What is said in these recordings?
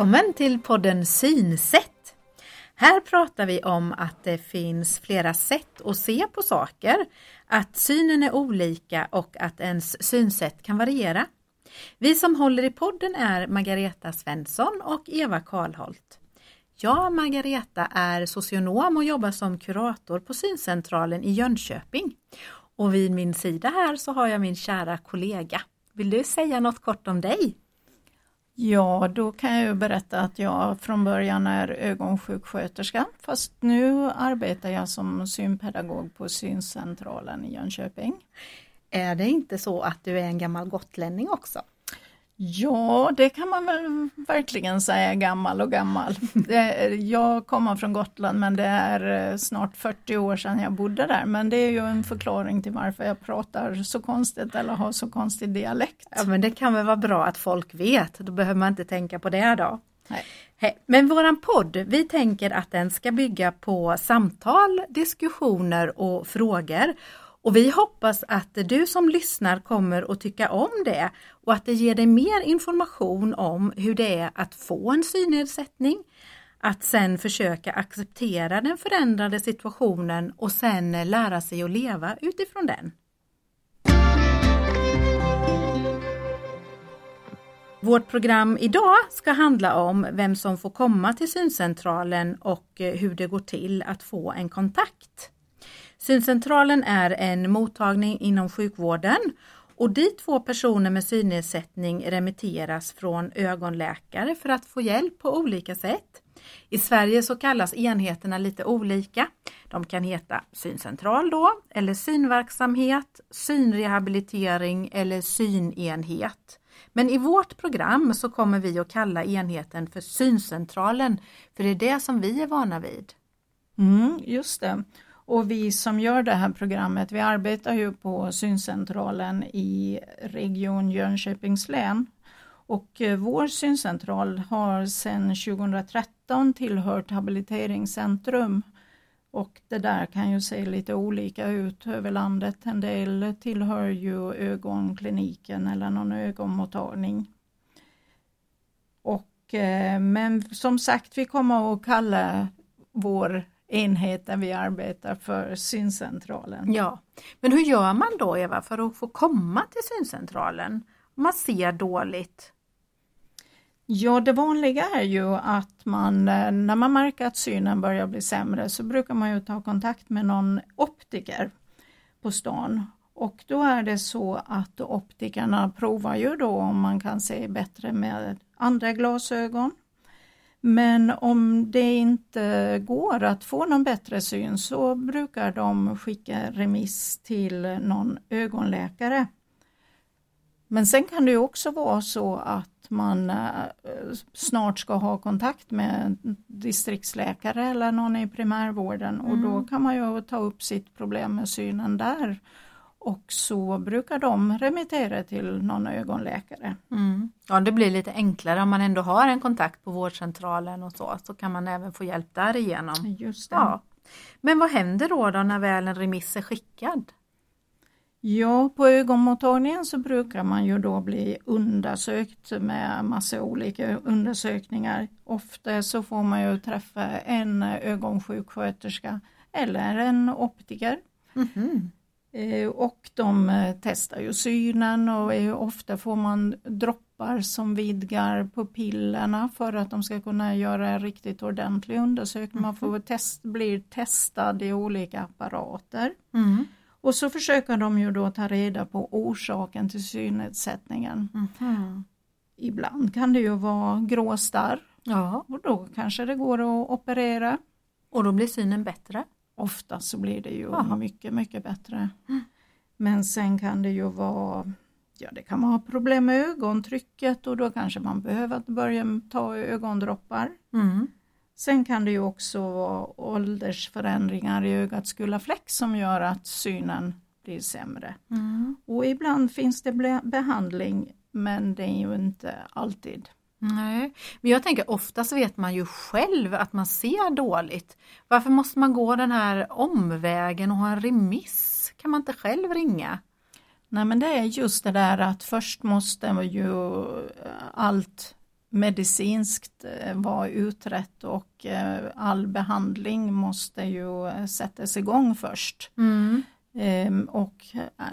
Välkommen till podden Synsätt. Här pratar vi om att det finns flera sätt att se på saker, att synen är olika och att ens synsätt kan variera. Vi som håller i podden är Margareta Svensson och Eva Karlholt. Jag, Margareta, är socionom och jobbar som kurator på Syncentralen i Jönköping. Och vid min sida här så har jag min kära kollega. Vill du säga något kort om dig? Ja, då kan jag ju berätta att jag från början är ögonsjuksköterska fast nu arbetar jag som synpedagog på Syncentralen i Jönköping. Är det inte så att du är en gammal gotlänning också? Ja, det kan man väl verkligen säga, gammal och gammal. jag kommer från Gotland men det är eh, snart 40 år sedan jag bodde där. Men det är ju en förklaring till varför jag pratar så konstigt eller har så konstig dialekt. Ja, men det kan väl vara bra att folk vet, då behöver man inte tänka på det då. Nej. Men våran podd, vi tänker att den ska bygga på samtal, diskussioner och frågor och vi hoppas att du som lyssnar kommer att tycka om det och att det ger dig mer information om hur det är att få en synnedsättning, att sen försöka acceptera den förändrade situationen och sen lära sig att leva utifrån den. Vårt program idag ska handla om vem som får komma till syncentralen och eh, hur det går till att få en kontakt. Syncentralen är en mottagning inom sjukvården och dit får personer med synnedsättning remitteras från ögonläkare för att få hjälp på olika sätt. I Sverige så kallas enheterna lite olika. De kan heta syncentral då, eller synverksamhet, synrehabilitering eller synenhet. Men i vårt program så kommer vi att kalla enheten för syncentralen, för det är det som vi är vana vid. Mm, just det. Och vi som gör det här programmet, vi arbetar ju på syncentralen i Region Jönköpings län. Och eh, vår syncentral har sedan 2013 tillhört Habiliteringscentrum. Och det där kan ju se lite olika ut över landet. En del tillhör ju ögonkliniken eller någon ögonmottagning. Och, eh, men som sagt, vi kommer att kalla vår enheten vi arbetar för syncentralen. Ja, men hur gör man då Eva för att få komma till syncentralen? Om man ser dåligt? Ja, det vanliga är ju att man eh, när man märker att synen börjar bli sämre så brukar man ju ta kontakt med någon optiker på stan och då är det så att optikerna provar ju då om man kan se bättre med andra glasögon men om det inte går att få någon bättre syn så brukar de skicka remiss till någon ögonläkare. Men sen kan det också vara så att man eh, snart ska ha kontakt med distriktsläkare eller någon i primärvården och mm. då kan man ju ta upp sitt problem med synen där och så brukar de remittera till någon ögonläkare. Mm. Ja, det blir lite enklare om man ändå har en kontakt på vårdcentralen och så, så kan man även få hjälp därigenom. Just det. Ja. Men vad händer då, då när väl en remiss är skickad? Ja, på ögonmottagningen så brukar man ju då bli undersökt med massa olika undersökningar. Ofta så får man ju träffa en ögonsjuksköterska eller en optiker. Mm -hmm. Eh, och de eh, testar ju synen och ofta får man droppar som vidgar pupillerna för att de ska kunna göra en riktigt ordentlig undersökning. Man får mhm. test, blir testad i olika apparater. Mm. Och så försöker de ju då ta reda på orsaken till synnedsättningen. Mm. Ibland kan det ju vara gråstarr ja. och då kanske det går att operera. Och då blir synen bättre? Ofta så blir det ju Aha. mycket, mycket bättre. Mm. Men sen kan det ju vara Ja, det kan man ha problem med ögontrycket och då kanske man behöver börja ta ögondroppar. Mm. Sen kan det ju också vara åldersförändringar i ögats gula fläck som gör att synen blir sämre. Mm. Och ibland finns det behandling men det är ju inte alltid. Nej, men jag tänker oftast vet man ju själv att man ser dåligt. Varför måste man gå den här omvägen och ha en remiss? Kan man inte själv ringa? Nej men det är just det där att först måste ju eh, allt medicinskt eh, vara utrett och eh, all behandling måste ju sättas igång först. Mm. Ehm, och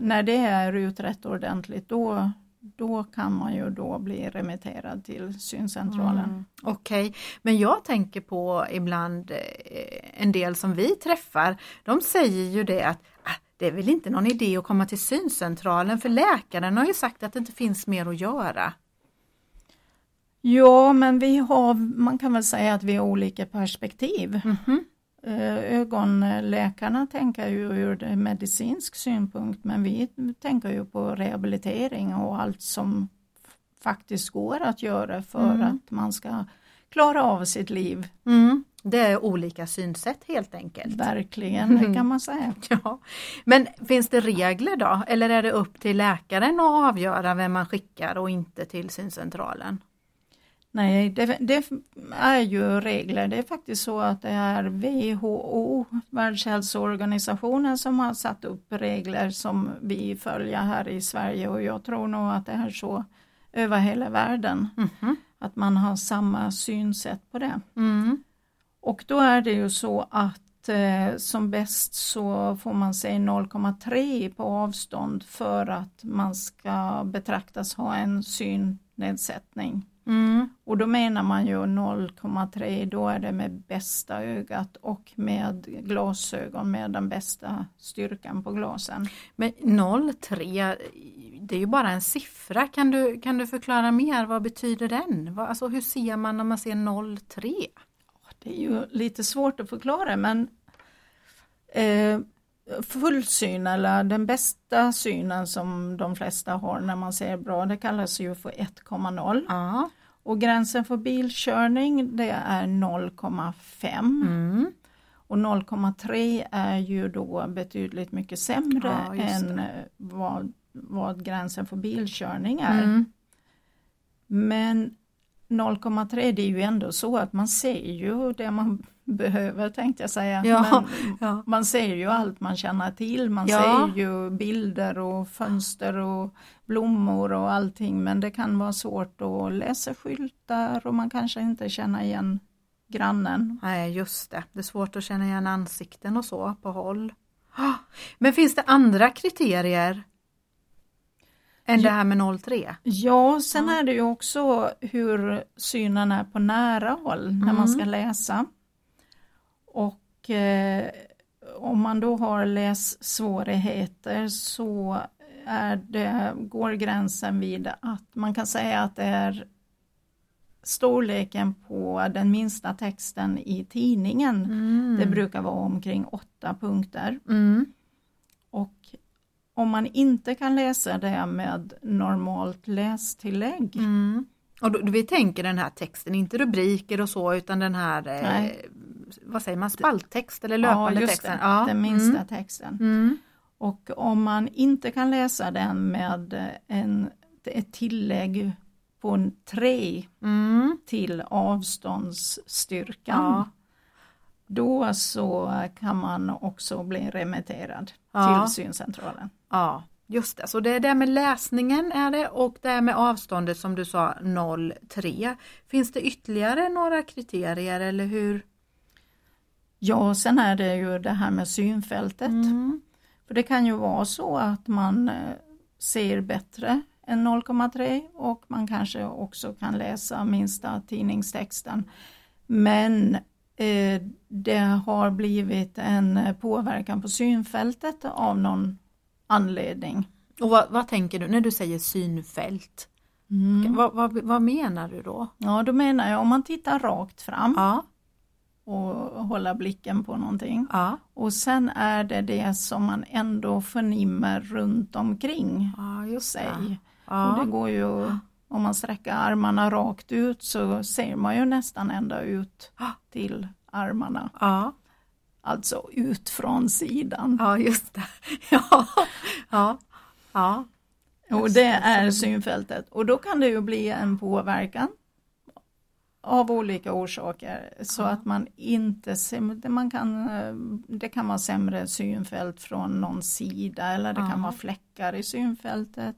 när det är utrett ordentligt då, då kan man ju då bli remitterad till syncentralen. Mm. Okej, okay. men jag tänker på ibland en del som vi träffar, de säger ju det att ah, det är väl inte någon idé att komma till syncentralen för läkaren har ju sagt att det inte finns mer att göra. Ja, men vi har, man kan väl säga att vi har olika perspektiv. Mm -hmm. Ögonläkarna tänker ju ur medicinsk synpunkt men vi tänker ju på rehabilitering och allt som faktiskt går att göra för mm. att man ska klara av sitt liv. Mm. Det är olika synsätt helt enkelt. Verkligen, det kan man säga. ja. Men finns det regler då eller är det upp till läkaren att avgöra vem man skickar och inte till syncentralen? Nej, det, det, är ju regler. Det är faktiskt så att det är WHO, Världshälsoorganisationen, som har satt upp regler som vi följer här i Sverige och jag tror nog att det är så över hela världen. Mm -hmm. Att man har samma synsätt på det. Mm. Och då är det ju så att eh, som bäst så får man se 0,3 på avstånd för att man ska betraktas ha en synnedsättning. Mm. Och då menar man ju 0,3 då är det med bästa ögat och med glasögon med den bästa styrkan på glasen. Men 0,3 det är ju bara en siffra. Kan du, kan du förklara mer? Vad betyder den? Alltså hur ser man när man ser 0,3? Det är ju lite svårt att förklara men eh, fullsyn eller den bästa synen som de flesta har när man ser bra det kallas ju för 1,0. Ja. Och gränsen för bilkörning det är 0,5. Mm. Och 0,3 är ju då betydligt mycket sämre ja, än vad, vad gränsen för bilkörning är. Mm. Men 0,3 det är ju ändå så att man ser ju det man behöver tänkte jag säga. Ja, Men ja. Man ser ju allt man känner till, man Ja. ser ju bilder och fönster och blommor och allting men det kan vara svårt att läsa skyltar och man kanske inte känner igen grannen. Nej just det, det är svårt att känna igen ansikten och så på håll. Ah, Men finns det andra kriterier än det här med 0,3? Ja, sen är det ju också hur synen är på nära håll när man ska läsa. Och eh, om man då har lässvårigheter så är det, går gränsen vid att man kan säga att det är storleken på den minsta texten i tidningen. Mm. Det brukar vara omkring åtta punkter. Mm. Och om man inte kan läsa det med normalt lästillägg Mm. Och då, vi tänker den här texten, inte rubriker och så utan den här, eh. Vad säger man, spalttext eller löpande just texten? Det, den minsta texten. Mm. Och om man inte kan läsa den med en, ett tillägg på en 3 Mm. till avståndsstyrkan, Ja. då så kan man också bli remitterad Ja. till syncentralen. Ja, just det. Så det är det med läsningen är det och det med avståndet som du sa 0,3. Finns det ytterligare några kriterier eller hur? Ja, sen är det ju det här med synfältet. Mm. För det kan ju vara så att man eh, ser bättre än 0,3 och man kanske också kan läsa minsta tidningstexten. Men eh, det har blivit en eh, påverkan på synfältet av någon anledning. Och vad, vad tänker du när du säger synfält? Vad, vad, vad menar du då? Ja, då menar jag om man tittar rakt fram Ja, och håller blicken på någonting ja, och sen är det det som man ändå förnimmer runt omkring ja sig. det. Och Ja. det går ju, om man sträcker armarna rakt ut så ser man ju nästan ända ut till armarna. Ja, Alltså ut från sidan. ja, just det. Ja, ja, ja. Och det är synfältet. Och då kan det ju bli en påverkan av olika orsaker så Ja. att man inte ser, man kan, eh, det kan vara sämre synfält från någon sida eller det Ja. kan vara fläckar i synfältet.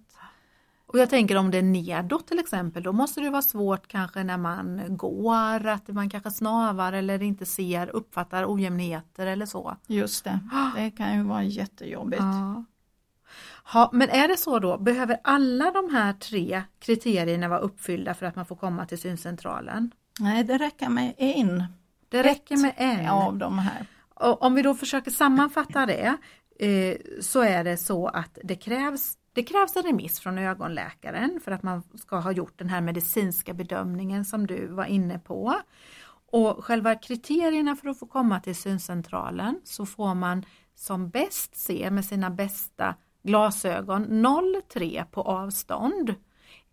Och jag tänker om det är nedåt till exempel, då måste det vara svårt kanske när man går, att man kanske snavar eller inte ser, uppfattar ojämnheter eller så. Just det, det kan ju vara jättejobbigt. Ja. Ha, men är det så då, behöver alla de här tre kriterierna vara uppfyllda för att man får komma till syncentralen? Nej, det räcker med en. Det räcker med en. av de här. Och om vi då försöker sammanfatta det eh, så är det så att det krävs det krävs en remiss från ögonläkaren för att man ska ha gjort den här medicinska bedömningen som du var inne på. Och själva kriterierna för att få komma till syncentralen så får man som bäst se med sina bästa glasögon 0,3 på avstånd.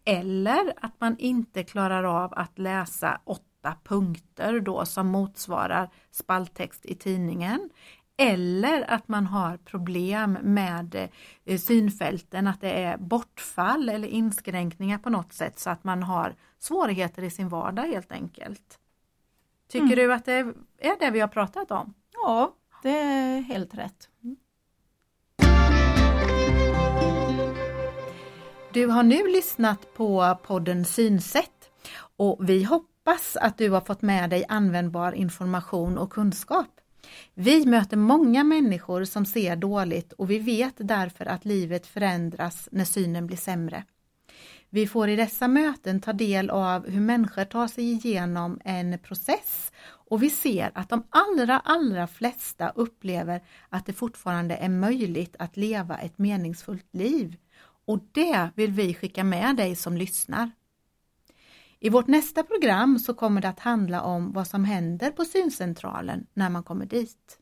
Eller att man inte klarar av att läsa åtta punkter då som motsvarar spalttext i tidningen. Eller att man har problem med eh, synfälten, att det är bortfall eller inskränkningar på något sätt så att man har svårigheter i sin vardag helt enkelt. Tycker mm. du att det är det vi har pratat om? Ja, det är helt rätt. Du har nu lyssnat på podden Synsätt och vi hoppas att du har fått med dig användbar information och kunskap. Vi möter många människor som ser dåligt och vi vet därför att livet förändras när synen blir sämre. Vi får i dessa möten ta del av hur människor tar sig igenom en process och vi ser att de allra, allra flesta upplever att det fortfarande är möjligt att leva ett meningsfullt liv. Och det vill vi skicka med dig som lyssnar. I vårt nästa program så kommer det att handla om vad som händer på syncentralen när man kommer dit.